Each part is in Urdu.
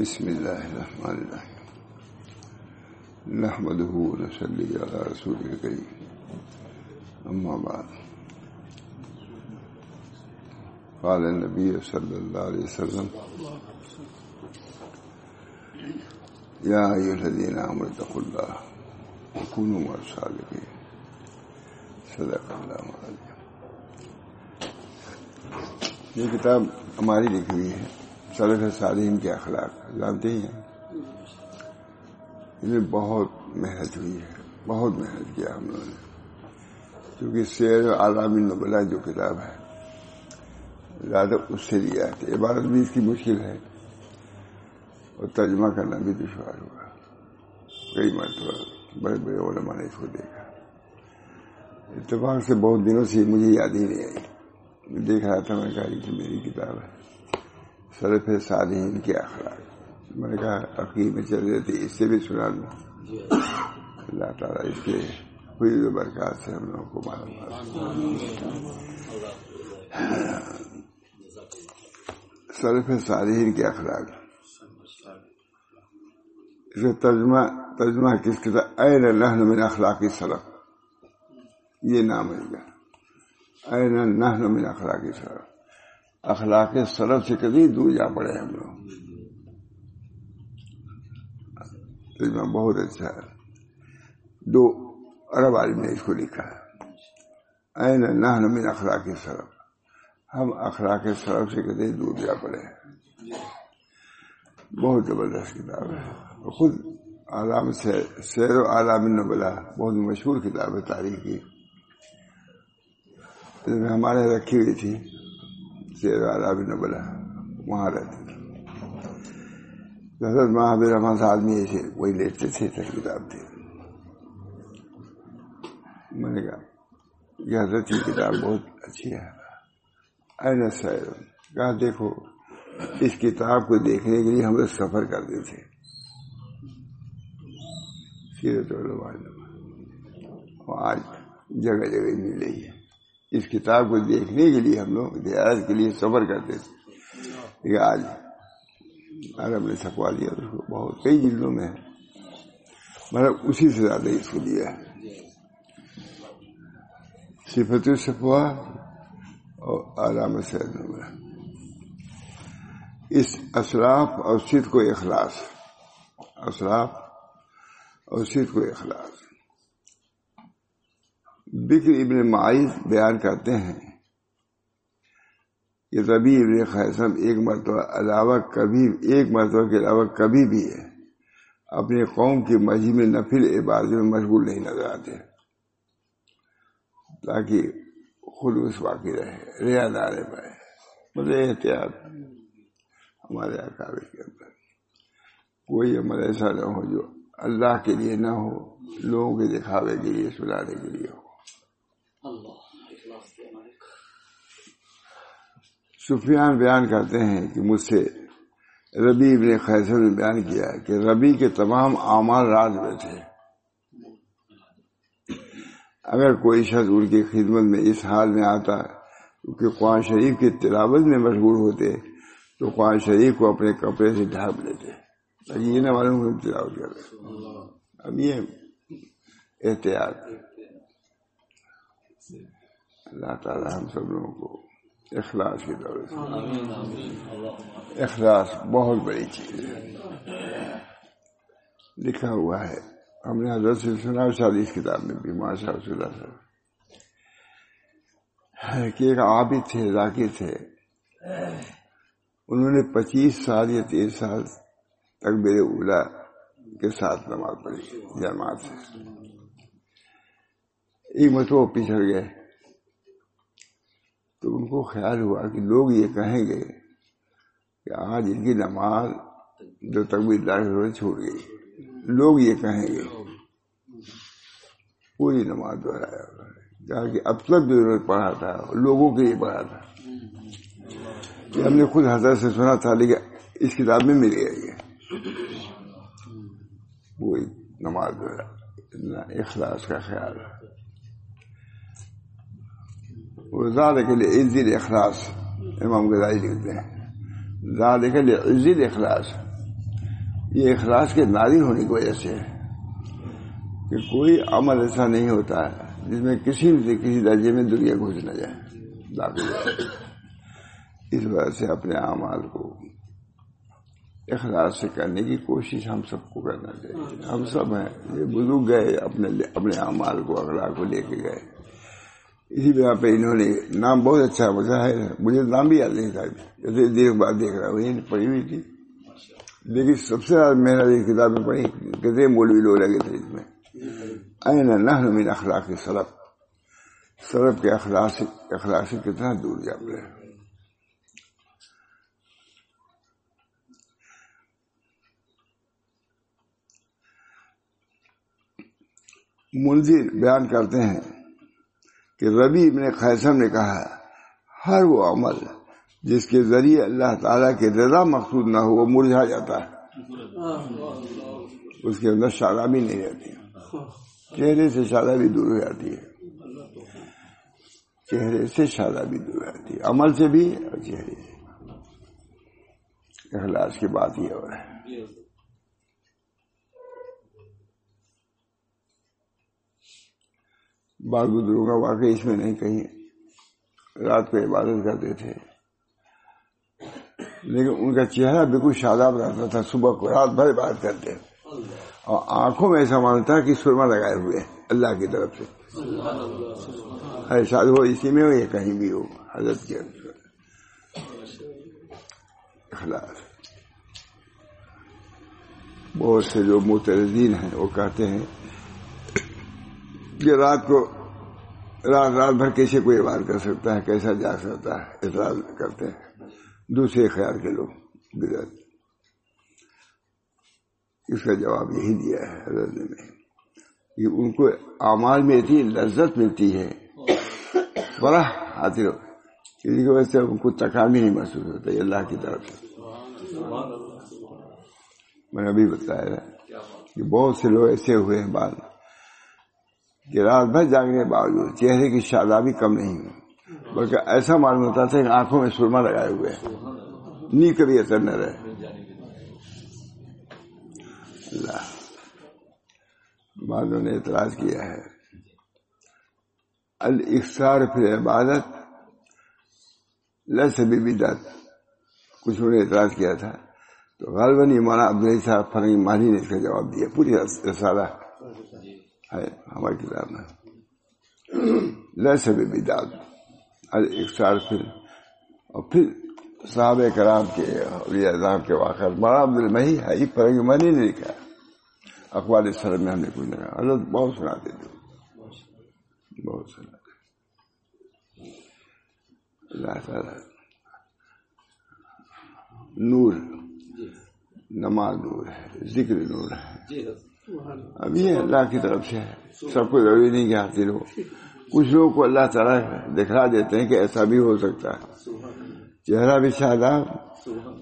بسم الله الرحمن الرحيم. نحمده ونصلي على رسوله الكريم. أما بعد. قال النبي صلى الله عليه وسلم يا أيها الذين آمنوا اتقوا الله وكونوا مع الصادقين. صدق اللہ علیہ یہ کتاب ہماری لکھی ہوئی ہے۔ صرف صالحین کے اخلاق، جانتے ہی ہیں؟ اس میں بہت محنت ہوئی ہے، بہت محنت کیا ہم لوگوں نے۔ کیونکہ شیر عالمی نبلا جو کتاب ہے، زیادہ اس سے لیا ہے عبادت بھی اس کی مشکل ہے۔ اور ترجمہ کرنا بھی دشوار ہوگا۔ کئی مرتبہ بڑے بڑے علماء نے اس کو دیکھا۔ اتفاق سے بہت دنوں سے مجھے یاد ہی نہیں آئی۔ دیکھ رہا تھا، میں کہا کہ میری کتاب ہے۔ صرف صالحین کے اخلاق۔ میں نے کہا عقید میں چل تھے اس سے بھی سنا دوں اللہ تعالیٰ اس کے خوش و برکات سے ہم لوگوں کو معلوم صرف صالحین کے اخلاق۔ اس کا ترجمہ ترجمہ کس کے این اللہ من اخلاقی سلف یہ نام ہے۔ گا این نحن من اخلاقی سلف اخلاق سلف سے کبھی دور جا پڑے ہم لوگ۔ ترجمہ بہت اچھا ہے۔ دو عرب عالم نے اس کو لکھا ہے۔ این نحن من اخلاقی سلف۔ ہم اخلاق سلف سے کبھی دور جا پڑے ہیں۔ بہت زبردست کتاب ہے۔ خود علام سے سیر و عالام نبلا بہت مشہور کتاب ہے تاریخ کی۔ ہمارے رکھی ہوئی تھی۔ سیر و عالام نبلا وہاں رہتے تھے۔ حضرت محابر رحمان سے آدمی ایسے وہی لیتے تھے کتاب تھی میں نے کہا، یہ حضرت کی کتاب بہت اچھی ہے۔ این سیر، کہا، دیکھو، اس کتاب کو دیکھنے کے لیے ہم لوگ سفر کرتے تھے۔ سیرت آج جگہ جگہ مل رہی ہے۔ اس کتاب کو دیکھنے کے لیے ہم لوگ زیارت کے لیے سفر کرتے تھے۔ لیکن آج عرب نے چھپوا دیا اس کو بہت کئی جلدوں میں ہے۔ مطلب اسی سے زیادہ اس کو دیا ہے۔ صفت صفوا اور آرام سید اس اسراف اور صد کو اخلاص۔ اسراف اور صد کو اخلاص۔ بکر ابن معیز بیان کرتے ہیں کہ ربی ابن خیسم ایک مرتبہ علاوہ کبھی ایک مرتبہ کے علاوہ کبھی بھی ہے، اپنی قوم کی مجھے میں نفل عبادت میں مشغول نہیں نظر آتے، تاکہ خلوص باقی رہے، ریا دارے پائے مطلب احتیاط ہمارے اکابر کے اندر۔ کوئی عمل ایسا نہ ہو جو اللہ کے لیے نہ ہو، لوگوں کے دکھاوے کے لیے سلانے کے لیے ہو۔ سفیان بیان کرتے ہیں کہ مجھ سے ربی ابن خیصر نے بیان کیا کہ ربی کے تمام اعمال رات میں تھے۔ اگر کوئی شخص ان کی خدمت میں اس حال میں آتا کیونکہ قرآن شریف کی تلاوت میں مشغول ہوتے تو قرآن شریف کو اپنے کپڑے سے ڈھانپ لیتے۔ تاکہ یہ نہ معلوم تلاوت کر رہے اب یہ احتیاط۔ اللہ تعالی ہم سب لوگوں کو اخلاص کی دور اخلاص بہت بڑی چیز ہے۔ لکھا ہوا ہے۔ ہم نے حضرت سے سنا اس کتاب میں بھی ماشاء اللہ صاحب کہ ایک عابد تھے ذاکر تھے۔ انہوں نے پچیس سال یا تیس سال تک میرے اولا کے ساتھ نماز پڑھی جماعت سے۔ ایک مرتبہ پچھڑ گئے۔ تو ان کو خیال ہوا کہ لوگ یہ کہیں گے کہ آج ان کی نماز جو تقبیر دار چھوٹ گئی۔ لوگ یہ کہیں گے۔ پوری نماز دہرایا کہا کہ اب تک جو ضرورت پڑھا تھا، لوگوں کے لیے پڑھا تھا۔ یہ ہم نے خود حضرت سے سنا تھا، لیکن اس کتاب میں مل گیا یہ وہی نماز دہرا اخلاص کا خیال ہے۔ زیادہ کے لیے عزت اخلاص امام غزالی لکھتے ہیں. زیادہ کے لیے عزت اخلاص یہ اخلاص کے نادر ہونے کی وجہ سے ہے کہ کوئی عمل ایسا نہیں ہوتا ہے جس میں کسی سے کسی درجے میں دنیا گھس نہ جائے. داخل اس وجہ سے اپنے اعمال کو اخلاص سے کرنے کی کوشش ہم سب کو کرنا چاہیے. ہم سب ہیں. یہ بزرگ گئے اپنے اپنے اعمال کو، اخلاق کو لے کے گئے. اسی بنا پہ انہوں نے نام بہت اچھا مزہ ہے مجھے نام بھی یاد نہیں تھا جیسے دیر بعد دیکھ رہا ہوں پڑھی ہوئی تھی لیکن سب سے زیادہ میں محنت کتابیں پڑھی کتنے مولوی لوگ لگے تھے اس میں نحن من اخلاق سلب سلب کے اخلاق اخلاق سے کتنا دور جا پڑے منظر بیان کرتے ہیں کہ ربی ابن خیسم نے کہا ہر وہ عمل جس کے ذریعے اللہ تعالیٰ کے رضا مقصود نہ ہو، وہ مرجھا جاتا ہے۔ اس کے اندر شادابی نہیں رہتی۔ چہرے سے شادہ بھی دور ہو جاتی ہے۔ چہرے سے شادہ بھی دور ہو جاتی ہے۔ عمل سے بھی اور چہرے سے۔ اخلاص کی بات یہ اور ہے۔ بال بزرگوں کا واقعہ اس میں نہیں، کہیں رات کو عبادت کرتے تھے۔ لیکن ان کا چہرہ بالکل شاداب رہتا تھا، صبح کو رات بھر عبادت کرتے اور آنکھوں میں ایسا مانتا کہ سرما لگائے ہوئے اللہ کی طرف سے۔ شاید ہو، اسی میں ہو یا کہیں بھی ہو، حضرت کے اخلاص بہت سے جو مترزین ہیں، وہ کہتے ہیں کہ رات کو رات رات بھر کیسے کوئی وار کر سکتا ہے، کیسا جا سکتا ہے؟ اعتراض کرتے ہیں۔ دوسرے خیال کے لوگ بدت اس کا جواب یہی دیا ہے حضرت نے۔ کہ ان کو اعمال میں اتنی لذت ملتی ہے۔ بڑا حاضر ہو کسی کی وجہ سے ان کو تکامی نہیں محسوس ہوتا، یہ اللہ کی طرف سے۔ میں نے ابھی بتایا کہ بہت سے لوگ ایسے ہوئے ہیں بعد کہ رات بھر جاگنے کے باوجود چہرے کی شادابی کم نہیں ہوئی۔ بلکہ ایسا معلوم ہوتا تھا کہ آنکھوں میں سرما لگائے ہوئے نی کبھی اثر نہ رہے۔ اللہ۔ بعدوں نے اعتراض کیا ہے۔ الاکثار پھر عبادت لس بھی بدت کچھ انہوں نے اعتراض کیا تھا۔ تو غالباً مولانا عبدالعی صاحب فرنگی مانی نے اس کا جواب دیا۔ پوری رسالہ ہے۔ ہماری کتاب میں۔ لس بھی بدت الاکثار پھر۔ اور پھر صحابہ کرام کے اور کے واقع مولانا عبدالمحی ہے، یہ فرنگی مانی نے نہیں لکھا۔ اخبار سر میں ہم نے کچھ نہیں حضرت بہت سناتے تھے۔ بہت سناتے اللہ تعالی۔ نور۔ نماز نور ہے، ذکر نور ہے۔ جی، اب یہ اللہ کی طرف سے ہے۔ سب کو ضروری نہیں کہ حاصل ہو کچھ لوگوں کو اللہ تعالیٰ دکھا دیتے ہیں کہ ایسا بھی ہو سکتا ہے۔ چہرہ بھی شاداب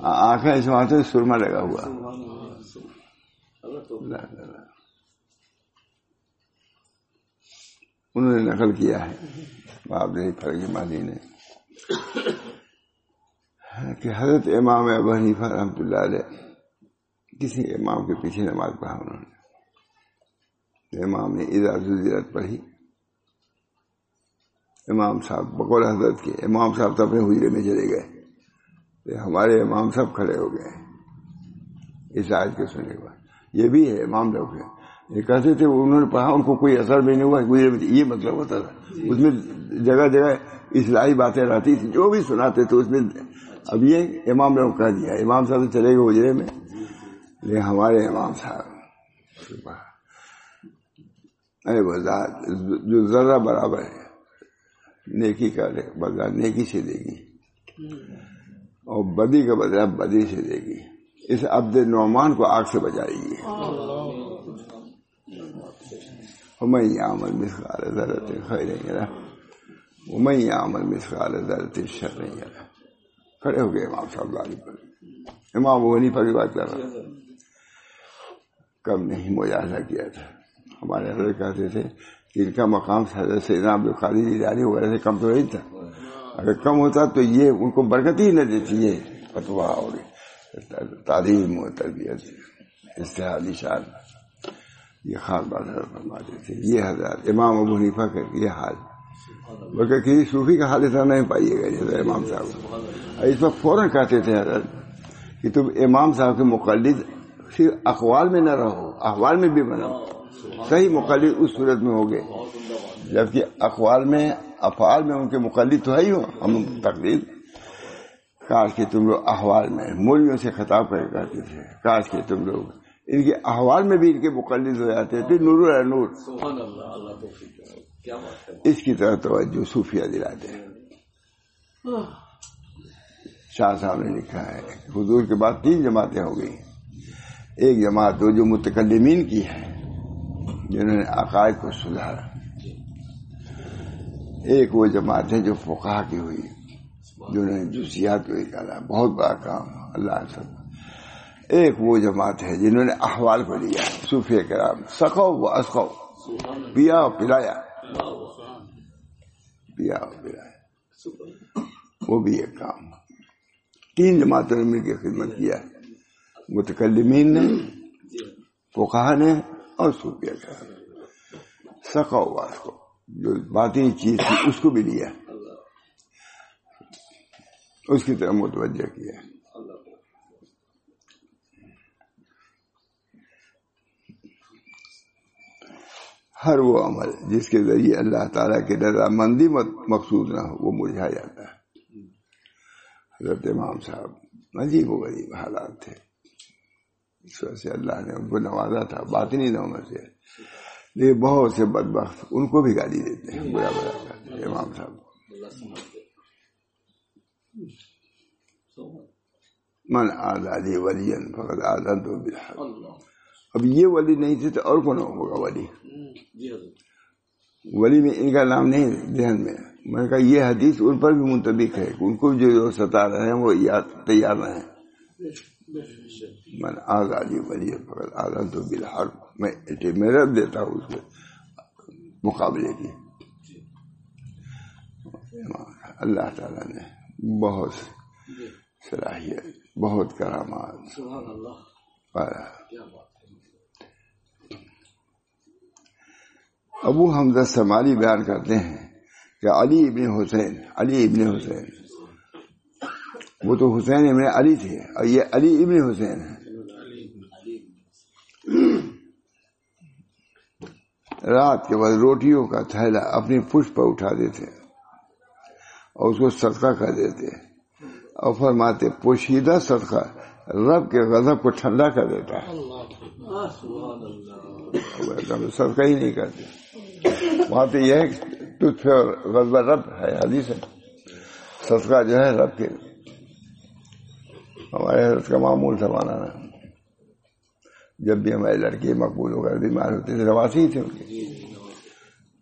آنکھیں اس وہاں سرما لگا ہوا۔ انہوں نے نقل کیا ہے۔ باب فرق مالی نے کہ حضرت امام ابو حنیفہ رحمۃ اللہ علیہ، کسی امام کے پیچھے نماز پڑھا انہوں نے۔ امام نے زیرت پڑھی امام صاحب، بقول حضرت کے امام صاحب تو اپنے حجرے میں چلے گئے۔ ہمارے امام صاحب کھڑے ہو گئے اس آج کے سننے کے بعد۔ یہ بھی ہے، امام لوگ ہے یہ کہتے تھے، انہوں نے پڑھا، ان کو کوئی اثر بھی نہیں ہوا۔ یہ مطلب ہوتا تھا۔ اس میں جگہ جگہ اصلاحی باتیں رہتی تھی جو بھی سناتے تھے، اس میں اب یہ امام لوگ کہہ دیا۔ امام صاحب چلے گئے اجرے میں۔ لیکن ہمارے امام صاحب۔ ارے بذات جو ذرہ برابر ہے نیکی کا بدلا نیکی سے دے گی۔ اور بدی کا بدلا بدی سے دے گی۔ اس عبد نعمان کو آگ سے بچائے گی۔ ہمیں عمل مسخال ضرورت خیر ہمیں عمل مسخال ضرورت شر نہیں کھڑے ہو گئے امام صاحب لالی پر۔ امام وہ نہیں پڑی بات کر رہا۔ کم نہیں مجاہدہ کیا تھا۔ ہمارے حضرت کہتے تھے کہ ان کا مقام حضرت سے عبد القادی جاری وغیرہ سے کم تو نہیں تھا۔ اگر کم ہوتا تو یہ ان کو برکت ہی نہ دیتی، یہ فتوا اور تعلیم و تربیت اشتہادی شان یہ خان بادشاہ فرماتے تھے۔ یہ حضرات امام ابو حنیفہ کا یہ حال۔ بلکہ کسی صوفی کا حال اتنا نہیں پائیے گا جیسے امام صاحب۔ اس وقت فوراً کہتے تھے حضرت کہ تم امام صاحب کے مقلد صرف اقوال میں نہ رہو احوال میں بھی بنو صحیح مقلد اس صورت میں ہوگے جبکہ اقوال میں افعال میں ان کے مقلد تو ہے ہی ہو۔ ہم تقلید۔ کاش کے تم لوگ احوال میں مولیوں سے خطاب کر کرتے تھے۔ کاش کے تم لوگ ان کے احوال میں بھی ان کے مقلد ہو جاتے تھے۔ نور نور۔ اس کی طرح توجہ صوفیہ دلاتے ہیں۔ شاہ صاحب نے لکھا ہے حضور کے بعد تین جماعتیں ہو گئی ایک جماعت جو متکلمین کی ہے جنہوں نے عقائد کو سدھارا۔ ایک وہ جماعت ہے جو فقہ کی ہوئی جنہوں نے جزیات کو نکالا بہت بڑا کام اللہ سب ایک وہ جماعت ہے جنہوں نے احوال کو لیا صوفی کرام۔ سکھو و اسکو پیا پلایا۔ پیا پلایا۔ وہ بھی ایک کام۔ تین جماعتوں نے مل کے خدمت کیا۔ متکلمین نے فقہ نے اور صوفیہ کرام سکھو و اسکو جو باطنی چیز تھی، اس کو بھی لیا۔ اس کی طرح متوجہ کیا۔ ہر وہ عمل جس کے ذریعے اللہ تعالیٰ کی رضامندی مقصود نہ ہو، وہ مرجھا جاتا۔ ہے حضرت امام صاحب عجیب و غریب حالات تھے۔ اس وجہ سے اللہ نے ان کو نوازا تھا باطنی نومر سے۔ لیکن بہت سے بدبخت ان کو بھی گالی دیتے ہیں، برا برا کرتے ہیں، امام صاحب من آزادی ولی فقط آزاد و بالحق۔ اب یہ ولی نہیں تھے تو اور کون ہوگا ولی؟ ولی میں ان کا نام نہیں ذہن میں۔ میں نے کہا یہ حدیث ان پر بھی منطبق ہے ان کو جو ستا رہے ہیں وہ تیار رہے ہیں من آزادی ولی فقط آزاد و بالحق میں محرت دیتا ہوں اس کے مقابلے کی۔ اللہ تعالیٰ نے بہت صلاحیت بہت کرامات۔ ابو حمد سمالی بیان کرتے ہیں کہ علی ابن حسین علی ابن حسین۔ وہ تو حسین ابن علی تھے۔ اور یہ علی ابن حسین ہے رات کے بعد روٹیوں کا تھیلا اپنی پش پر اٹھا دیتے اور اس کو صدقہ کر دیتے اور فرماتے، پوشیدہ صدقہ رب کے غضب کو ٹھنڈا کر دیتا ہے۔ صدقہ ہی نہیں کرتے۔ وہاں تو یہ تجھ غضب رب ہے، حدیث ہے۔ صدقہ جو ہے رب کے ہمارے حضرت کا معمول سے مانا جب بھی ہمارے لڑکے مقبول ہو کر بیمار ہوتے تھے رواسی تھے ان کے۔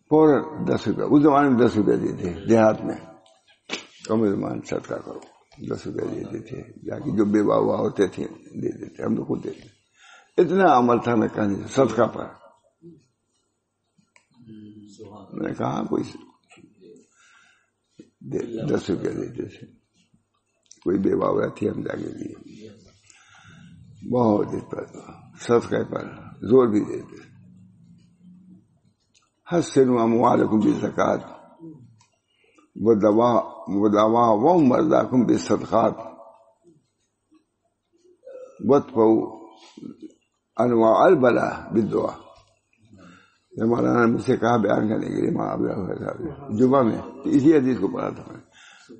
فوراً دس روپے، اس زمانے میں دس روپے دیتے دیہات میں۔ کم زمان صدقہ کرو، دس روپے دیتے تھے۔ جا کے جو بے ہوا ہوتے تھے، دے دیتے ہم تو خود دیتے اتنا عمل تھا، میں کہنے صدقہ پر۔ میں نے کہا ہاں، کوئی دس روپے دیتے تھے۔ کوئی بے ہوا تھی ہم جا کے دیے بہت اس پر، صدقے پر زور بھی دیتے۔ حسن اموالکم بالزکات۔ وہ دوا وہ دوا وہ مردا کم بے صدقات بت پو انواع البلا بدعا مولانا نے مجھ سے کہا بیان کرنے کے لیے، ماں جمعہ میں اسی حدیث کو پڑھا تھا میں۔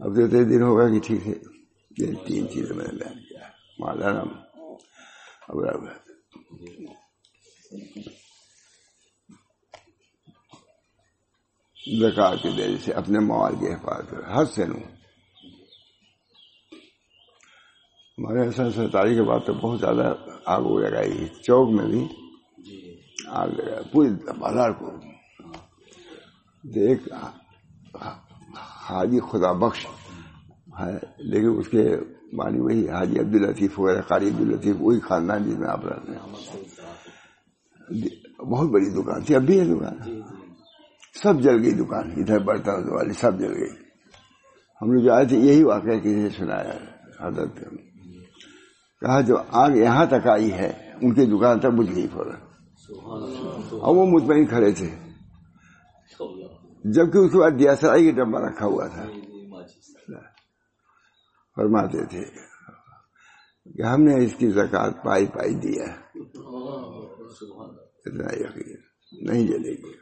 اب تو اتنے دن ہوگا کہ ٹھیک ہے۔ یہ تین چیزیں میں نے بیان کیا مولانا اب زکار کے دیر سے اپنے موال کی حفاظت کر حد سے نو ہمارے حسن سرکاری کے بعد تو بہت زیادہ آگ وہ لگائی چوک میں بھی آگ لگائی پوری بازار کو۔ ایک حاجی خدا بخش۔ ہے۔ لیکن اس کے مانی وہی حاجی عبد الطیف وغیرہ قاری عبد الطیف وہی خاندان جس میں آپ رہتے ہیں۔ بہت بڑی دکان تھی اب بھی ہے دکان۔ سب جل گئی دکان ادھر برتن والی سب جل گئی۔ ہم لوگ جو آئے تھے یہی واقعہ کسی نے سنایا حضرت۔ کہا جو آگ یہاں تک آئی ہے ان کی دکان تک بجھ گئی فوراً اور وہ مطمئن کھڑے تھے۔ جبکہ اس کے بعد دیا سرائی کا ڈبا رکھا ہوا تھا۔ فرماتے تھے کہ ہم نے اس کی زکات پائی پائی دیا اتنا یقین نہیں جلے گی۔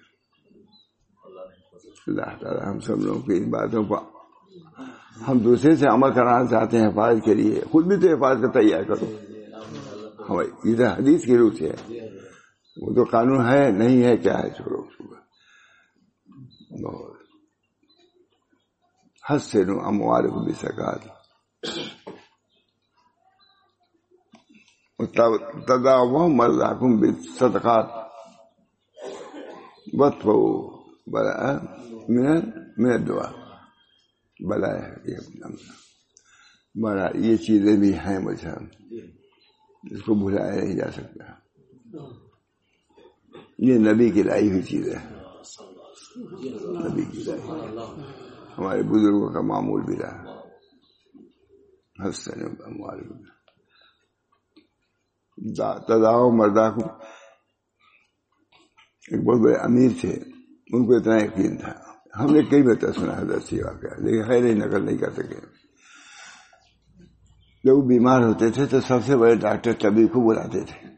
اللہ تعالیٰ ہم سب لوگوں کی ان باتوں پر ہم دوسرے سے عمل کرانا چاہتے ہیں حفاظت کے لیے، خود بھی تو حفاظت کا تیار کرو۔ ہماری ادھر حدیث کی روح سے وہ تو قانون ہے، نہیں ہے، کیا ہے؟ چھوڑو۔ بہت۔ حد سے نو اموال کو بھی سکات تدا وہ مرد حکم بھی صدقات بلا میرا دعا بلا یہ چیزیں بھی ہیں مجھے. اس کو بھلایا نہیں جا سکتا. یہ نبی کی لائی ہوئی چیز ہے نبی کی لائی ہمارے بزرگوں کا معمول بھی رہا. تداؤ مردہ کو ایک بہت بڑے امیر تھے، ان کو اتنا یقین تھا۔ ہم نے کئی بتا سنا حضرت سی واقعہ لیکن خیر ہی نقل نہیں کر سکے۔ جب وہ بیمار ہوتے تھے تو سب سے بڑے ڈاکٹر طبیب کو بلاتے تھے۔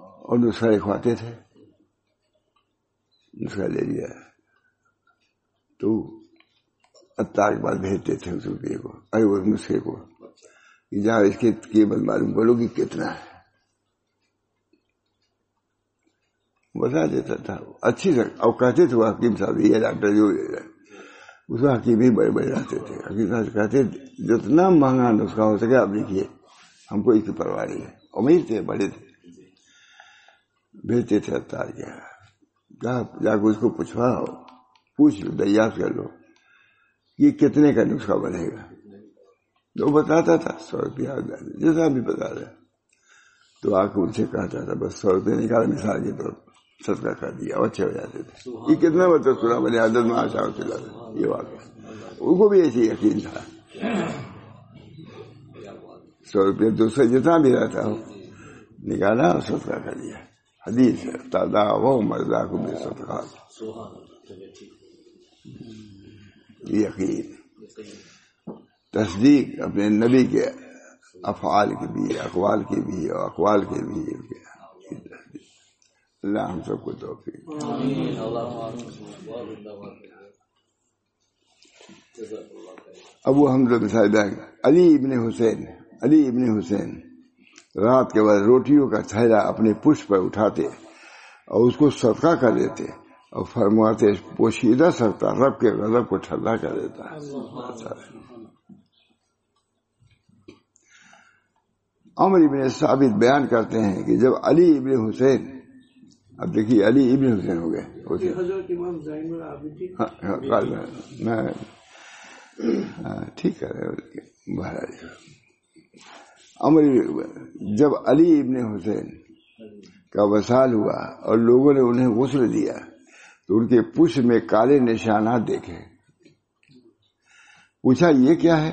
اور نسخہ لکھواتے تھے۔ نسخہ لے لیا۔ تو اتار کے بعد بھیجتے تھے اس روپیے کو ارے اس نسخے کو۔ جہاں اس کی قیمت معلوم کرو کہ کتنا ہے۔ بتا دیتا تھا۔ اچھی اور کہتے تھے وہ حکیم صاحب، یہ ڈاکٹر جو اس میں حکیم ہی بڑے بڑے رہتے تھے۔ حکیم صاحب کہتے جتنا مہنگا نسخہ ہو سکے آپ لکھیے، ہم کو اس کی پرواہ نہیں ہے۔ امیر تھے، بڑے تھے۔ بھیجتے تھے اتار کیا جا کے اس کو پوچھواؤ پوچھ لو دریافت کر لو۔ یہ کتنے کا نسخہ بنے گا؟ وہ بتاتا تھا، سو روپیہ جیسا بھی بتا رہا تو آ کے ان سے کہتا تھا، بس سو روپئے نکالا مثال کے طور صدقہ کر دیا اچھے ہو جاتے تھے۔ یہ کتنا بچہ سنا بنے عادت میں آشا چلا تھا یہ واقعہ۔ ان کو بھی ایسی یقین تھا۔ سو روپئے دوسرے جتنا بھی رہتا ہو، نکالا اور صدقہ کر دیا۔ حدیث ہے تادا وہ مرزا کو بھی صدقہ یقین۔ تصدیق اپنے نبی کے افعال کی بھی، اقوال کی بھی، اور اقوال کے بھی۔ اللہ ہم سب کو توفیق۔ ابو حمد صاحب علی ابن حسین، علی ابن حسین۔ رات کے بعد روٹیوں کا تھیلا اپنے پشپ پر اٹھاتے اور اس کو صدقہ کر دیتے۔ اور فرماتے پوشیدہ سکتا رب کے غضب کو ٹھنڈا کر دیتا عمر ابن ثابت بیان کرتے ہیں کہ جب علی ابن حسین اب دیکھیے علی ابن حسین ہو گئے۔ ٹھیک ہے عمر جب علی ابن حسین کا وسال ہوا اور لوگوں نے انہیں غسل دیا تو ان کے پش میں کالے نشانات دیکھے۔ پوچھا، یہ کیا ہے؟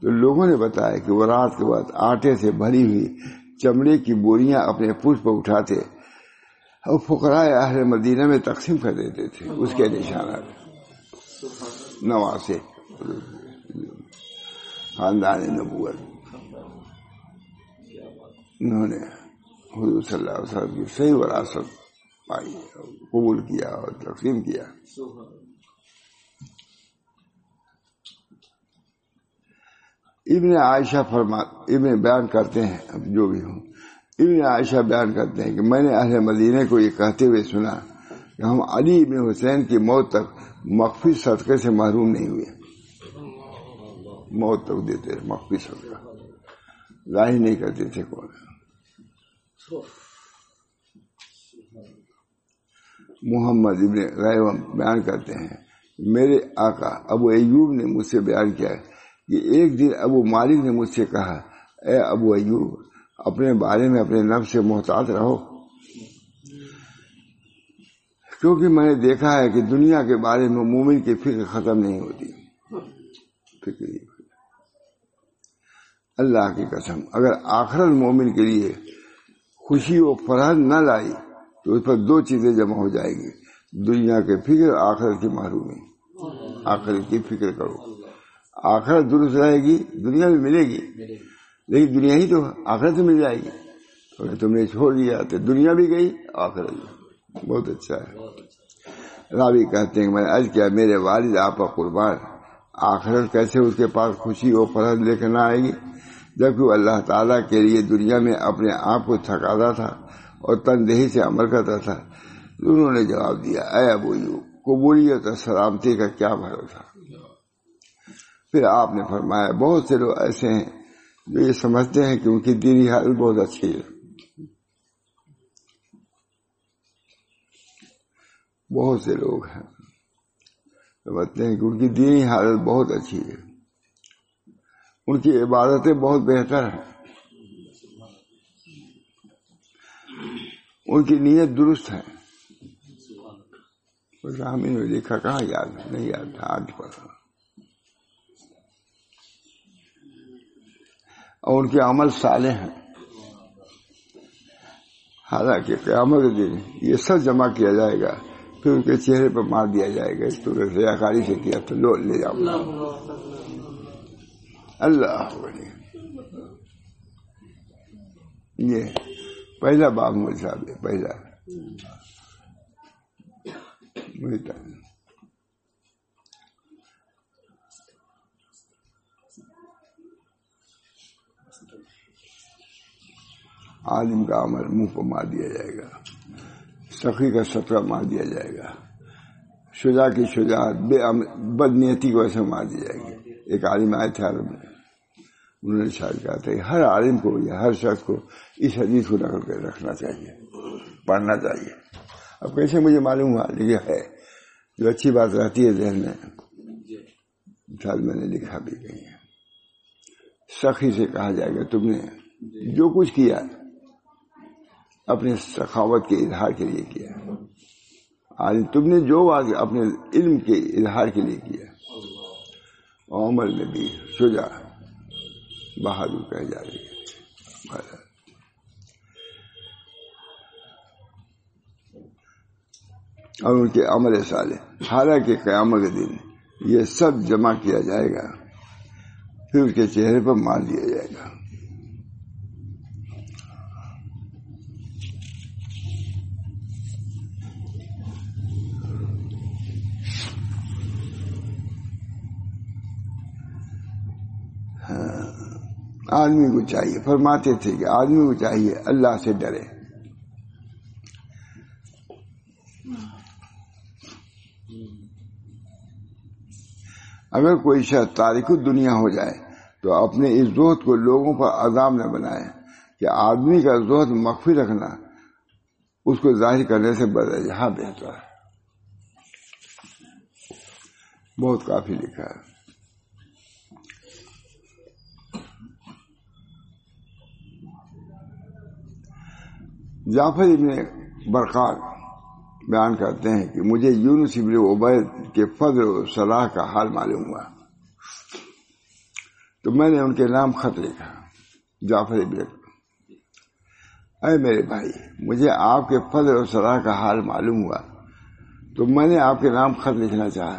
تو لوگوں نے بتایا کہ وہ رات کے بعد آٹے سے بھری ہوئی چمڑے کی بوریاں اپنے پش پر اٹھاتے اور فقرائے اہل مدینہ میں تقسیم کر دیتے تھے۔ اس کے نشانات نواسے خاندان نبوت۔ انہوں نے حضور صلی اللہ علیہ وسلم کی صحیح وراثت پائی قبول کیا اور تقسیم کیا۔ ابن عائشہ فرما، ابن بیان کرتے ہیں جو بھی ہوں۔ ابن عائشہ بیان کرتے ہیں کہ میں نے اہل مدینے کو یہ کہتے ہوئے سنا کہ ہم علی ابن حسین کی موت تک مخفی صدقے سے محروم نہیں ہوئے۔ موت تک دیتے مخفی صدقہ۔ ظاہر نہیں کرتے تھے کون۔ محمد ابن غیب بیان کرتے ہیں۔ میرے آقا ابو ایوب نے مجھ سے بیان کیا کہ ایک دن ابو مالک نے مجھ سے کہا، اے ابو ایوب، اپنے بارے میں اپنے نفس سے محتاط رہو۔ کیونکہ میں نے دیکھا ہے کہ دنیا کے بارے میں مومن کی فکر ختم نہیں ہوتی۔ فکر اللہ کی قسم، اگر آخرت مومن کے لیے خوشی و فرحت نہ لائی تو اس پر دو چیزیں جمع ہو جائے گی۔ دنیا کے فکر، آخرت کی محرومی۔ آخرت کی فکر کرو۔ آخرت درست رہے گی، دنیا میں ملے گی۔ لیکن دنیا ہی تو آخرت مل جائے گی۔ اگر تم نے چھوڑ دیا تو دنیا بھی گئی، آخرت بہت اچھا ہے۔ رابی کہتے ہیں کہ میں نے کیا، میرے والد، آپ کا قربان، آخرت کیسے اس کے پاس خوشی و فرحت لے کر نہ آئے گی؟ جبکہ وہ اللہ تعالیٰ کے لیے دنیا میں اپنے آپ کو تھکاتا تھا۔ اور تندہی سے عمل کرتا تھا۔ انہوں نے جواب دیا، اے ابو یو قبولیت اور سلامتی کا کیا بھروسہ؟ پھر آپ نے فرمایا، بہت سے لوگ ایسے ہیں جو یہ سمجھتے ہیں کہ ان کی دینی حالت بہت اچھی ہے۔ بہت سے لوگ ہیں سمجھتے ہیں کہ ان کی دینی حالت بہت اچھی ہے۔ ان کی عبادتیں بہت بہتر ہیں۔ ان کی نیت درست ہے۔ ہمیں نے لکھا، کہاں یاد ہے؟ نہیں یاد تھا، آج پر اور ان کے عمل سالے ہیں۔ حالانکہ قیامت دن یہ سب جمع کیا جائے گا، پھر ان کے چہرے پر مار دیا جائے گا۔ اس ریا کاری سے کیا تو لو لے جاؤ۔ اللہ یہ پہلا باب مجھ صاحب ہے، پہلا۔ عالم کا عمل منہ کو مار دیا جائے گا۔ سخی کا سطرہ مار دیا جائے گا۔ شجا کی شجاعت بے بد نیتی کو ایسے مار دی جائے گی۔ ایک عالم آئے تھے عالم میں۔ انہوں نے شاید کہا تھا کہ ہر عالم کو یا ہر شخص کو اس حدیث کو نقل کر رکھنا چاہیے، پڑھنا چاہیے۔ اب کیسے مجھے معلوم ہوا لیکن ہے، جو اچھی بات رہتی ہے ذہن میں شاید میں نے لکھا بھی کہیں ہے۔ سخی سے کہا جائے گا تم نے جو کچھ کیا، اپنے سخاوت کے اظہار کے لیے کیا۔ آج تم نے جو بات اپنے علم کے اظہار کے لیے کیا۔ عمر میں بھی شجا بہادر کہہ جا رہی ہے۔ اور ان کے عمل سالے۔ حالانکہ قیامت کے دن یہ سب جمع کیا جائے گا، پھر اس کے چہرے پر مار دیا جائے گا۔ آدمی کو چاہیے، فرماتے تھے کہ آدمی کو چاہیے اللہ سے ڈرے۔ اگر کوئی شخص تاریخ دنیا ہو جائے تو اپنے اس زہد کو لوگوں پر عذاب نہ بنائے کہ آدمی کا زہد مخفی رکھنا اس کو ظاہر کرنے سے بدجہاں بہتر ہے۔ بہت کافی لکھا ہے۔ جعفر ابن برقار بیان کرتے ہیں کہ مجھے یونس ابن عبید کے فضل و صلاح کا حال معلوم ہوا۔ تو میں نے ان کے نام خط لکھا، جعفر ابن۔ اے میرے بھائی، مجھے آپ کے فضل و صلاح کا حال معلوم ہوا۔ تو میں نے آپ کے نام خط لکھنا چاہا۔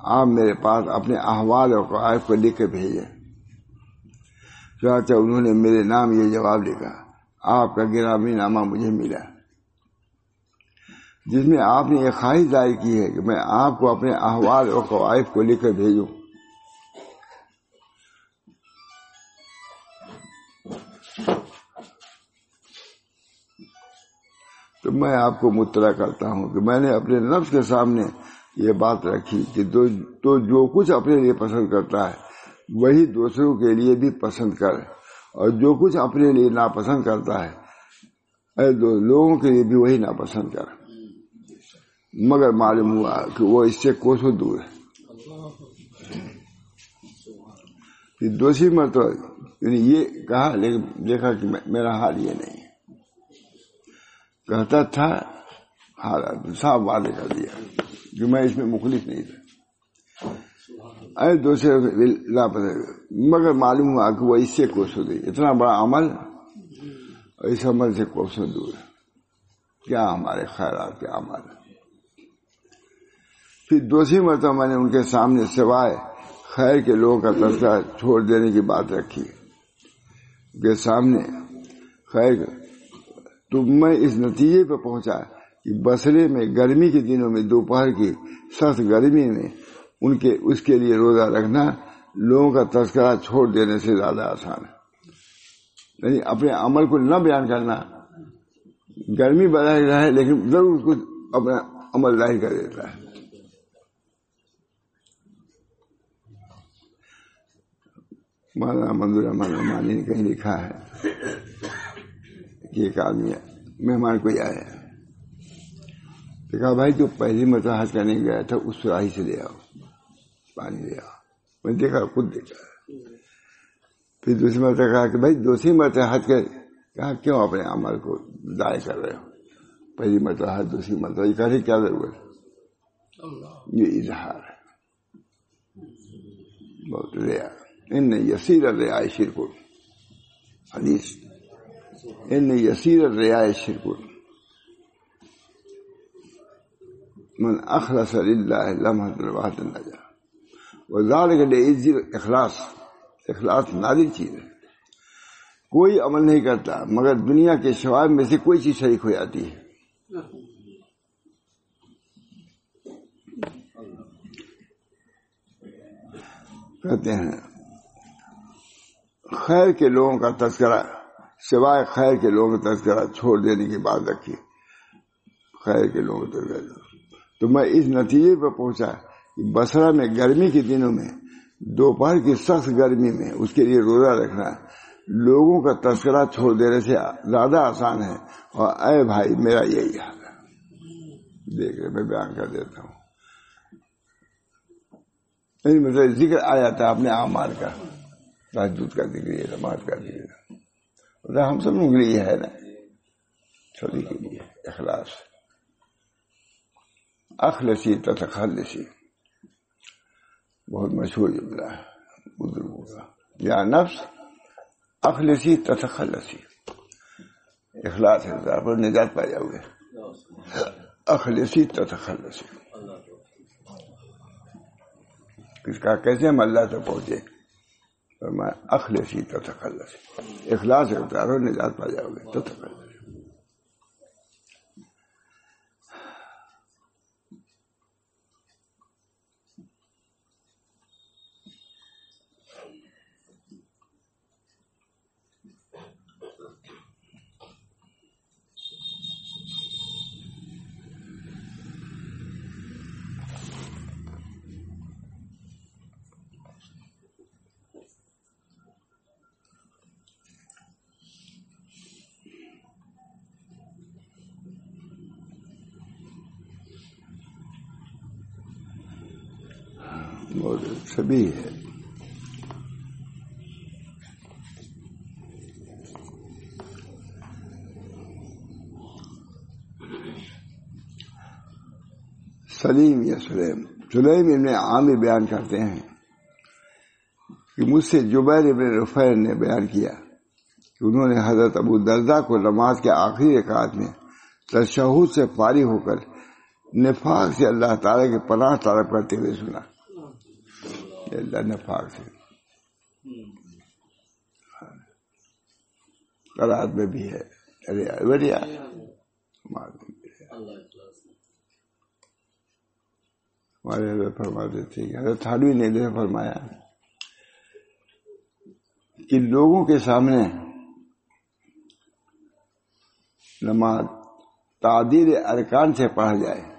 آپ میرے پاس اپنے احوال اور قائف کو لکھ کے بھیجے چاچا انہوں نے میرے نام یہ جواب لکھا۔ آپ کا گرامی نامہ مجھے ملا۔ جس میں آپ نے یہ خواہش ظاہر کی ہے کہ میں آپ کو اپنے احوال اور قوائف کو لکھ کر بھیجوں۔ تو میں آپ کو مطلع کرتا ہوں کہ میں نے اپنے نفس کے سامنے یہ بات رکھی کہ تو جو کچھ اپنے لیے پسند کرتا ہے، وہی دوسروں کے لیے بھی پسند کر۔ اور جو کچھ اپنے لیے ناپسند کرتا ہے لوگوں کے لیے بھی وہی ناپسند کر مگر معلوم ہوا کہ وہ اس سے کوسوں دور ہے۔ دوسری مرتبہ یعنی یہ کہا، لیکن دیکھا کہ میرا حال یہ نہیں کہتا تھا حالات صاف وعدے کر دیا کہ میں اس میں مخلص نہیں تھا۔ دوسرے لاپتہ مگر معلوم ہوا کہ وہ اس سے کوسوں دے اتنا بڑا عمل اور اس عمل سے کوسوں دور۔ کیا ہمارے خیرات کے عمل۔ پھر دوسری مرتبہ میں نے ان کے سامنے سوائے خیر کے لوگوں کا تذکرہ چھوڑ دینے کی بات رکھی۔ کے سامنے خیر، تو میں اس نتیجے پہ پہنچا کہ بسرے میں گرمی کے دنوں میں دوپہر کی سخت گرمی میں ان کے، اس کے لیے روزہ رکھنا لوگوں کا تذکرہ چھوڑ دینے سے زیادہ آسان ہے۔ یعنی اپنے عمل کو نہ بیان کرنا۔ گرمی بڑھا رہا ہے، لیکن ضرور کچھ اپنا عمل ظاہر کر دیتا ہے۔ مولانا منظور احمد رحمانی نے کہیں لکھا ہے کہ ایک آدمی، مہمان کوئی آیا کہا، بھائی، جو پہلی مرتبہ حج کرنے گیا تھا، اس سراہی سے لے آؤ۔ پانی آؤ میں دیکھا خود دیکھا۔ پھر دوسری مرتبہ کہا کہ بھائی دوسری مرتبہ حج کر کہا کیوں اپنے عمل کو ضائع کر رہے ہو؟ پہلی مرتبہ حج دوسری مرتبہ۔ یہ کہہ رہے کیا ضرورت؟ یہ اظہار ہے۔ بہت ریا ان یسیر رعائے شرکر حدیث۔ ان یسیر رعائے شرکر من اخلص للہ لمحت الواحد نجا وزار کے لیے اخلاص اخلاص نادر چیز ہے۔ کوئی عمل نہیں کرتا، مگر دنیا کے شواب میں سے کوئی چیز شریک ہو جاتی ہے۔ کہتے ہیں، خیر کے لوگوں کا تذکرہ، سوائے خیر کے لوگوں کا تذکرہ چھوڑ دینے کی بات رکھی۔ خیر کے لوگوں کا تذکرہ۔ تو میں اس نتیجے پہ پہنچا۔ بسرا میں، گرمی کے دنوں میں، دوپہر کی سخت گرمی میں اس کے لیے روزہ رکھنا، لوگوں کا تذکرہ چھوڑ دینے سے زیادہ آسان ہے۔ اور اے بھائی، میرا یہی حال ہے۔ دیکھ رہے میں بیان کر دیتا ہوں۔ مطلب ذکر آ جاتا ہے اپنے آمار کا تحجد کا ذکر ہے نماز کا ذکر ہم سب لوگ لیے ہے نا۔ چھوٹی کے لیے، اخلاص۔ اخلسی تخلسی بہت مشہور جملہ ہے بزرگوں کا یا نفس اخلسی تخلسی اخلاص ہے پر نجات پا جاؤ گے۔ اخلسی تخلسی کس کا کیسے ہم اللہ تک پہنچے؟ میں اخلصی تو اخلاص ہوتا ہے نجات پا جاؤ گے تو تخلص ہے سلیم یا سلیم سلیم ابن عامر بیان کرتے ہیں کہ مجھ سے جبیر ابن رفیر نے بیان کیا کہ انہوں نے حضرت ابو دردا کو نماز کے آخری رکعت میں تشہد سے فارغ ہو کر نفاق سے اللہ تعالی کے پناہ طلب کرتے ہوئے سنا۔ اللہ نفاق سے قرآن میں بھی ہے۔ بڑھیا ہمارے حضرت فرماتے تھے حضرت تھانوی نے جو فرمایا کہ لوگوں کے سامنے نماز تعدیر ارکان سے پڑھا جائے۔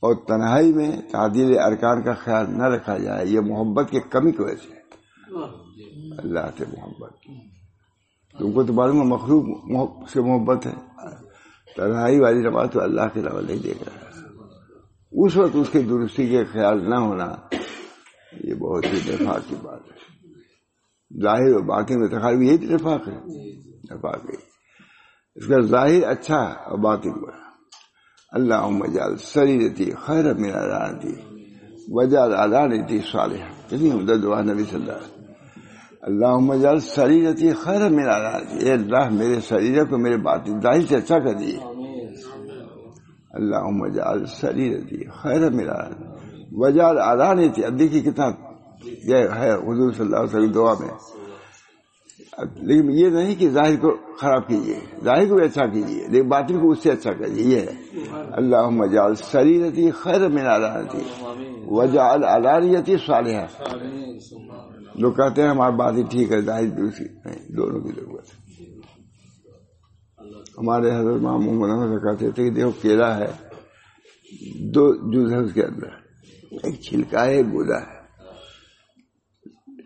اور تنہائی میں تعدیل ارکان کا خیال نہ رکھا جائے، یہ محبت کی کمی کی وجہ سے اللہ سے محبت تم کو تو معلوم مخلوق سے محبت ہے۔ تنہائی والی نماز تو اللہ کے علاوہ نہیں دیکھ رہا۔ اس وقت اس کی درستی کے خیال نہ ہونا، یہ بہت ہی نفاق کی بات ہے۔ ظاہر و باقی میں تخار یہی نفاق ہے۔ نفاق اس کا ظاہر اچھا اور باطن برا۔ اللہ مجال سریرتی خیر میرا رانتی وجہ ادا نہیں صالح کتنی یعنی عمدہ دعا نبی صلی اللہ علیہ وسلم. اللہ مجال شریرتی خیر میرا رانتی اے اللہ، میرے شریر کو میرے بات ظاہر سے اچھا کر دیے اللہ مجال شریرتی خیر میرا وجہ ادا نہیں تھی اب دیکھیے کتنا یہ ہے، حضور صلی اللہ علیہ وسلم دعا میں. لیکن یہ نہیں کہ ظاہر کو خراب کیجیے، ظاہر کو بھی اچھا کیجیے، لیکن باطن کو اس سے اچھا کریے یہ ہے۔ اللہ مجال شریرتی خیر میرا تھی وجہ الاریتی صالحہ لوگ کہتے ہیں ہماری بات ہی ٹھیک ہے، ظاہر دوسری نہیں دونوں کی ضرورت ہے۔ ہمارے حضرت محمد کہتے تھے کہ دیکھو کیلا ہے، دو جز ہے اس کے اندر۔ ایک چھلکا ہے، ایک گودا ہے۔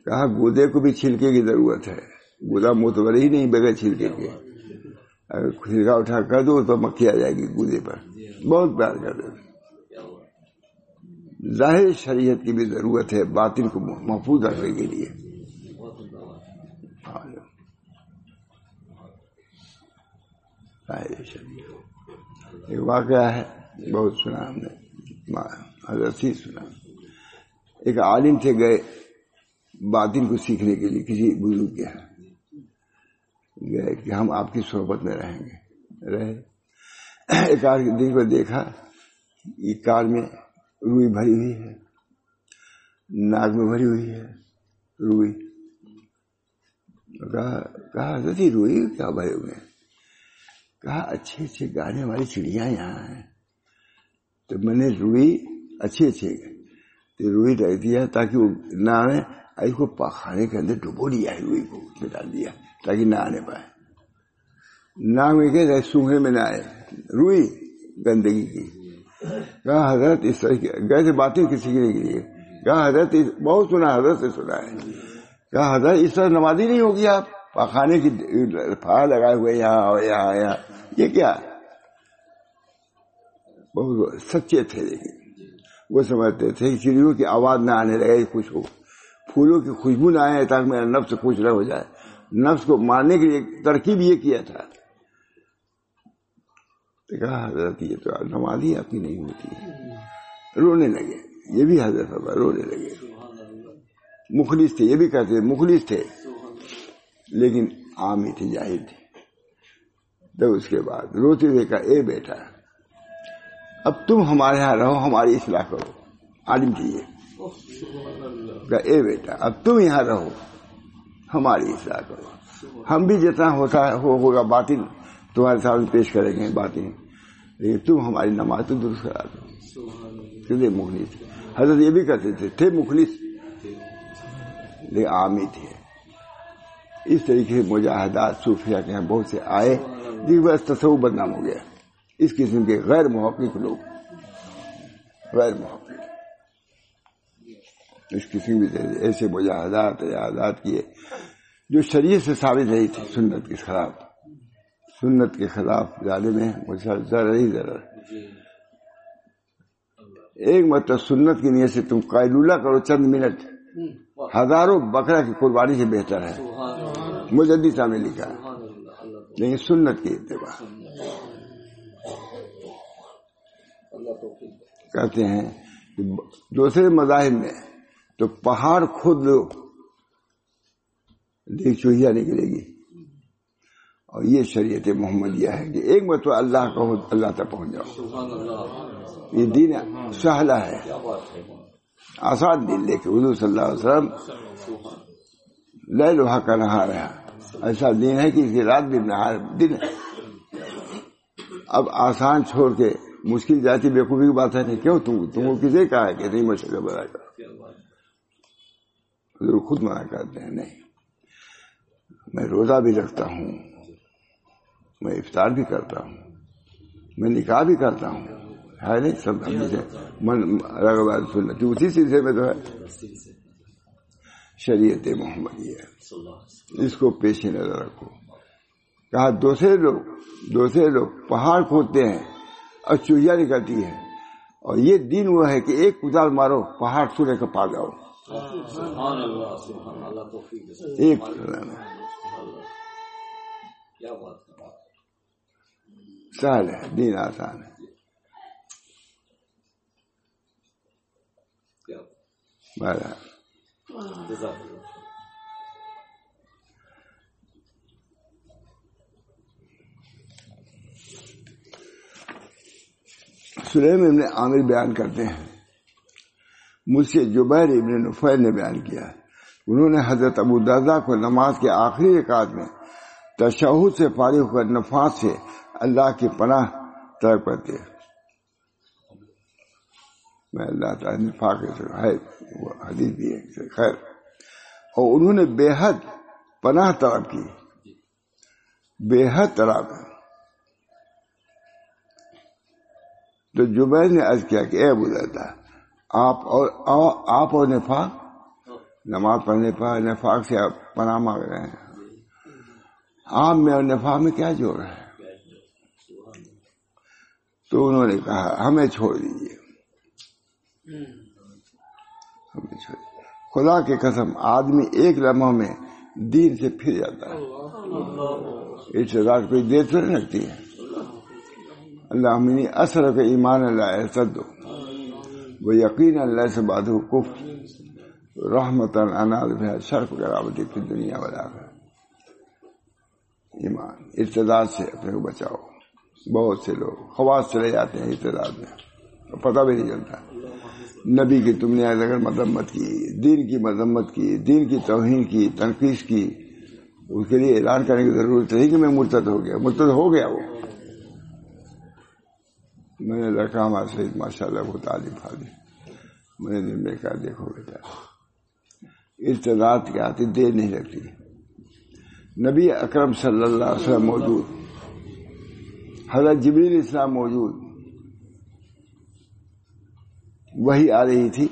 کہا گودے کو بھی چھلکے کی ضرورت ہے۔ گودا متبر ہی نہیں، بغیر چھلکے کے۔ اگر چھلکا اٹھا کر دو تو مکھی آ جائے گی گودے پر۔ بہت پیار کرتے تھے ظاہر شریعت کی بھی ضرورت ہے باطن کو محفوظ رکھنے کے لیے۔ ایک واقعہ ہے، بہت سنا ہم نے۔ حضرت ہی سنا۔ ایک عالم تھے گئے باطن کو سیکھنے کے لیے، کسی بزرگ کے گئے کہ ہم آپ کی صحبت میں رہیں گے۔ رہے۔ ایک آدھ دن کو دیکھا، یہ کار میں روئی بھری ہوئی ہے۔ ناک میں بھری ہوئی ہے۔ روئی۔ کہا حضرت جی، روئی کیا بھرے ہوئے کہا، اچھے اچھے گانے والی چڑیا یہاں ہیں۔ تو میں نے روئی اچھے اچھے روئی رکھ دیا تاکہ وہ نہ آنے اس کو پاخانے کے اندر ڈبو لیا ہے، روئی کو، اس میں ڈال دیا۔ تاکہ نہ آنے پائے۔ ناک میں کہ میں نہ آئے۔ روئی گندگی کی۔ کہا حضرت اس طرح گئے تھے باتیں کسی کے لیے۔ کہا حضرت بہت سنا، حضرت سے سنا ہے کہا حضرت اس طرح نمازی نہیں ہوگی آپ۔ پاخانے کی پھاڑ لگائے ہوئے، یہاں اور یہاں یہاں۔ یہ کیا؟ بہت سچے تھے لیکن۔ وہ سمجھتے تھے چڑیوں کی آواز نہ آنے لگے کچھ ہو۔ پھولوں کی خوشبو نہ آئے تاکہ میرا نفس خوش نہ ہو جائے۔ نفس کو مارنے کے لیے ترکیب یہ کیا تھا۔ کہا، حضرت، یہ تو نمازی آپ کی نہیں ہوتی۔ رونے لگے۔ یہ بھی حضرت بابا رونے لگے۔ مخلص تھے، یہ بھی کہتے مخلص تھے۔ لیکن عام ہی تھے جاہر تھے۔ تو اس کے بعد روتے ہوئے کہا، اے بیٹا، اب تم ہمارے یہاں رہو، ہماری اصلاح کرو، عالم تھی یہ۔ اے بیٹا، اب تم یہاں رہو۔ ہماری اصلاح کرو۔ ہم بھی جتنا ہوتا ہوگا باطن، تمہارے سامنے پیش کریں گے باتیں لیکن تم ہماری نماز تو درست کرا دو۔ کیونکہ مخلص۔ حضرت یہ بھی کہتے تھے تھے مخلص۔ لیکن عامی تھے۔ اس طریقے سے مجاہدات صوفیہ کے یہاں بہت سے آئے۔ جن بس تصور بدنام ہو گیا۔ اس قسم کے غیر محقق لوگ۔ غیر محقق۔ اس قسم کی ایسے مجاہدات ایجادات کیے۔ جو شریعت سے ثابت رہی تھی سنت کے خلاف۔ سنت کے خلاف ظالم ہے ذرا ہی ذرا ایک مطلب سنت کی نیت سے تم قائلولہ کرو چند منٹ۔ ہزاروں بکرا کی قربانی سے بہتر ہے۔ مجدی نے لکھا لیکن سنت کی اتباع۔ کہتے ہیں دوسرے مذاہب میں تو پہاڑ خود لو۔ دیکھ چوہیا نکلے گی۔ اور یہ شریعت محمدیہ ہے کہ ایک مرتبہ اللہ کا اللہ تک پہنچ جاؤ۔ یہ دین سہلا ہے۔ آسان دن لے کے حضور صلی اللہ علیہ وسلم لے لوہا کا نہا رہا ایسا دن ہے کہ اس کی رات بھی نہا دن ہے۔ اب آسان چھوڑ کے مشکل جاتی بیوقوفی کی بات ہے نہیں کیوں تم تم کو کسے کہا ہے کہ نہیں مشکل بنا کر حضور خود منع کرتے ہیں نہیں، میں روزہ بھی رکھتا ہوں، میں افطار بھی کرتا ہوں، میں نکاح بھی کرتا ہوں۔ ہے نہیں؟ سب سنتی اسی سلسلے میں تو ہے۔ شریعت محمدی ہے اس کو پیش نظر رکھو۔ کہا، دوسرے لوگ دوسرے لوگ پہاڑ کھودتے ہیں اور چوہیا نکلتی ہے اور یہ دن وہ ہے کہ ایک کدال مارو، پہاڑ سورے کا پا جاؤ ایک سہل ہے دین آسان ہے۔ سلیم ابن عامر بیان کرتے ہیں۔ مجھ سے جبیر ابن نفیر نے بیان کیا ہے۔ انہوں نے حضرت ابو دادا کو نماز کے آخری رکعت میں تشہد سے فارغ کر نفاذ سے اللہ کی پناہ طلب کرتے میں اللہ تعالیٰ نفاق ہے وہ حدیث بھی ہے خیر۔ اور انہوں نے بے حد پناہ طلب کی۔ بے حد طلب۔ تو جبیر نے عرض کیا کہ اے بلاتا آپ اور آپ اور نفاق نماز پڑھنے پر نفاق سے آپ پناہ مانگ رہے ہیں۔ آپ میں اور نفاق میں کیا جوڑ ہے؟ تو انہوں نے کہا، ہمیں چھوڑ دیجیے ہمیں چھوڑ خدا کے قسم، آدمی ایک لمحہ میں دین سے پھر جاتا ہے۔ اس رات کوئی دیر تھوڑی لگتی ہے۔ اللہ اثر کے ایمان اللہ سد وہ یقین اللہ سے بات کف رحمت شرف کراوتی پھر دنیا والا ایمان، ارتداد سے اپنے کو بچاؤ۔ بہت سے لوگ خواص چلے جاتے ہیں ارتداد میں۔ پتہ بھی نہیں چلتا۔ نبی کی تم نے اگر مذمت کی، دین کی مذمت کی، دین کی توہین کی، تنقید کی اس کے لیے اعلان کرنے کی ضرورت نہیں کہ میں مرتد ہو گیا۔ مرتد ہو گیا وہ۔ میں نے رکھا ہمارا شہید ماشاء اللہ وہ تعلیم فالی میں نے میں کہا، دیکھو بیٹا ارتداد کے آتی دیر نہیں لگتی۔ نبی اکرم صلی اللہ علیہ وسلم موجود، حضرت جبریل اسلام موجود، وہی آ رہی تھی۔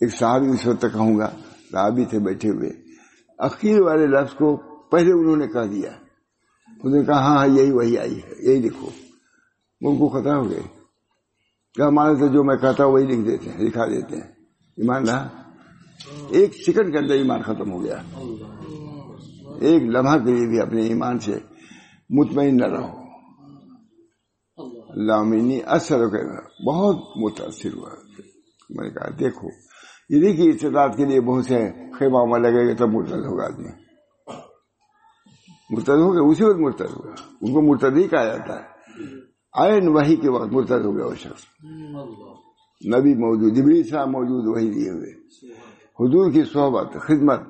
ایک صحابی اس وقت کہوں گا، صحابی تھے بیٹھے ہوئے۔ اخیر والے لفظ کو پہلے انہوں نے کہہ دیا۔ انہوں نے کہا ہاں ہاں یہی وہی آئی ہے، یہی لکھو۔ ان کو خطرہ ہو گئے۔ کہ ہمارے سے جو میں کہتا ہوں وہی لکھ دیتے ہیں، لکھا دیتے ہیں۔ ایمان رہا۔ ایک سیکنڈ کے اندر ایمان ختم ہو گیا۔ ایک لمحہ کے لیے بھی اپنے ایمان سے مطمئن نہ رہو۔ لامینی اثر بہت متاثر ہوا۔ میں نے کہا، دیکھو یعنی کہ استداد کے لیے بہت سے خیمہ لگے گا تب مرتد ہوگا آدمی۔ مرتد ہو گیا اسی وقت مرتد ہوگا ان کو مرتد ہی کہا جاتا ہے۔ آئین وہی کے وقت مرتد ہو گیا وہ شخص۔ نبی موجود جبری صاحب موجود وہی دیے ہوئے۔ حضور کی صحبت خدمت۔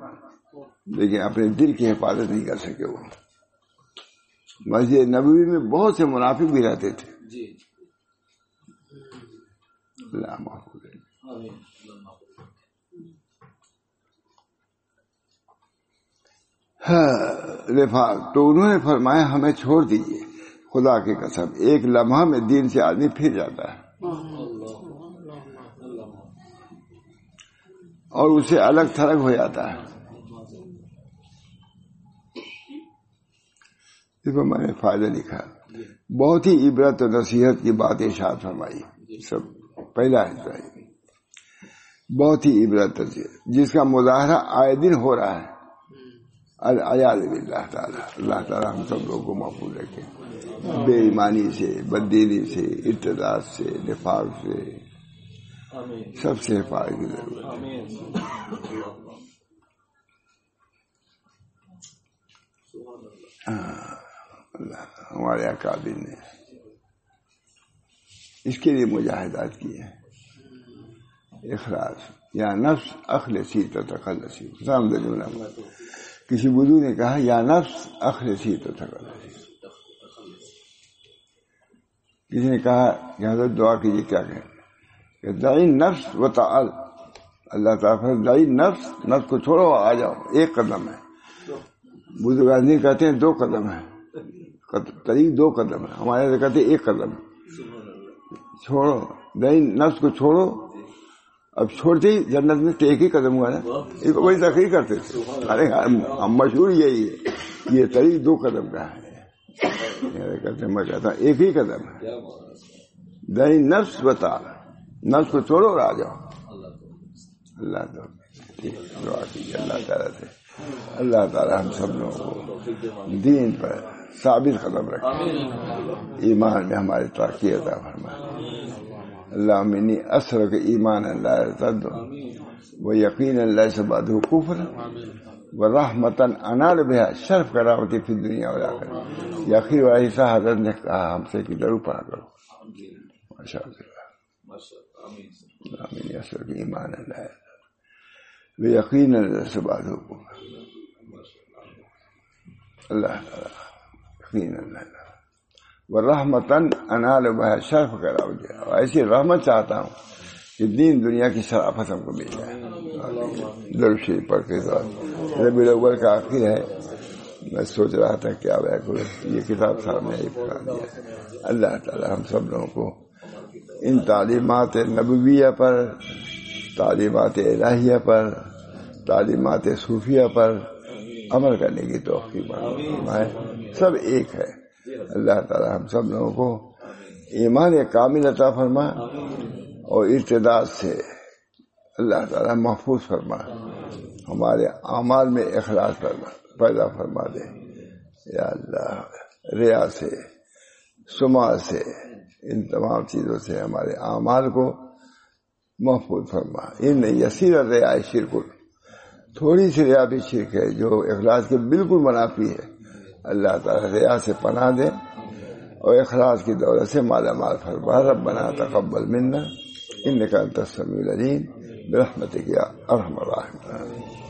لیکن اپنے دل کی حفاظت نہیں کر سکے وہ۔ مسجد نبوی میں بہت سے منافق بھی رہتے تھے۔ تو انہوں نے فرمایا ہمیں چھوڑ دیجیے خدا کی قسم، ایک لمحہ میں دین سے آدمی پھر جاتا ہے۔ اور اسے الگ تھلگ ہو جاتا ہے۔ میں نے فائدہ لکھا بہت ہی عبرت و نصیحت کی بات اشاعت فرمائی۔ سب پہلا ہے بہت ہی عبرت جس کا مظاہرہ آئے دن ہو رہا ہے۔ اللہ تعالیٰ. اللہ تعالیٰ ہم سب لوگوں کو محفوظ رکھے۔ بے ایمانی سے بدینی سے ارتداد سے نفاق سے۔ سب سے حفاظت کی ضرورت ہمارے اکابر نے اس کے لیے مجاہدات کیے اخراج یا نفس اخل سی تو تخل سی کسی بدو نے کہا، یا نفس اخل سی تو تخل کسی نے کہا کہ حضرت دعا کیجیے کیا کہیں؟ کہ دائی نفس و تعال۔ اللہ تعالیٰ دائی نفس نفس کو چھوڑو، آ جاؤ، ایک قدم ہے۔ بزرگ کہتے ہیں، دو قدم ہے۔ طریق دو قدم ہے۔ ہمارے کہتے ہیں، ایک قدم چھوڑو دائی نفس کو چھوڑو اب چھوڑتے ہی جنت میں تو ایک ہی قدم ہوا نا۔ ایک بڑی تقریر کرتے تھے۔ ارے ہم مشہور یہی ہے۔ یہ طریق دو قدم کا ہے۔ میں کہتا ہوں ایک ہی قدم ہے۔ دہی نفس بتا۔ نفس کو چھوڑو اور آ جاؤ۔ اللہ دعا کیجیے اللہ تعالیٰ سے۔ اللہ تعالیٰ ہم سب لوگوں کو دین پر ثابت قدم رکھے۔ ایمان میں ہماری ترقی عطا فرمائے۔ اللهم إني أسرك إيمانا لا يرتد ويقينا ليس بعده كفرا ورحمة أنال بها شرف كرامتي في الدنيا والآخرة. يا أخي وأي ساحر أنك أهم شيء كده ما شاء الله ما شاء الله. اللهم أسرق إيمانا لا يرتد ويقينا ليس بعده كفرا. الله الله يقينا لا يرتد وہ رحمتن انال بہ شرف کراؤ جائے۔ ایسی رحمت چاہتا ہوں کہ دین دنیا کی شرافت ہم کو مل جائے۔ درشی پڑھ کے ربی الاول کا آخر ہے، میں سوچ رہا تھا کیا یہ کتاب سامنے پڑھا دیا۔ اللہ تعالی ہم سب لوگوں کو ان تعلیمات نبویہ پر، تعلیمات الہیہ پر، تعلیمات صوفیہ پر عمل کرنے کی توفیق سب ایک ہے۔ اللہ تعالی ہم سب لوگوں کو ایمان کامل عطا فرما اور ارتداد سے اللہ تعالی محفوظ فرما ہمارے اعمال میں اخلاص فرما پیدا فرما دے۔ یا اللہ، ریا سے، سما سے، ان تمام چیزوں سے ہمارے اعمال کو محفوظ فرما۔ ان یسیر ریا شرک، تھوڑی سی ریا بھی شرک ہے جو اخلاص کے بالکل منافی ہے۔ اللہ تعالیٰ ریا سے پناہ دے اور اخلاص کی دولت سے مالا مال فرما رب بنا تقبل منا ان کا تسمی العلیم برحمت کیا ارحم الرحمن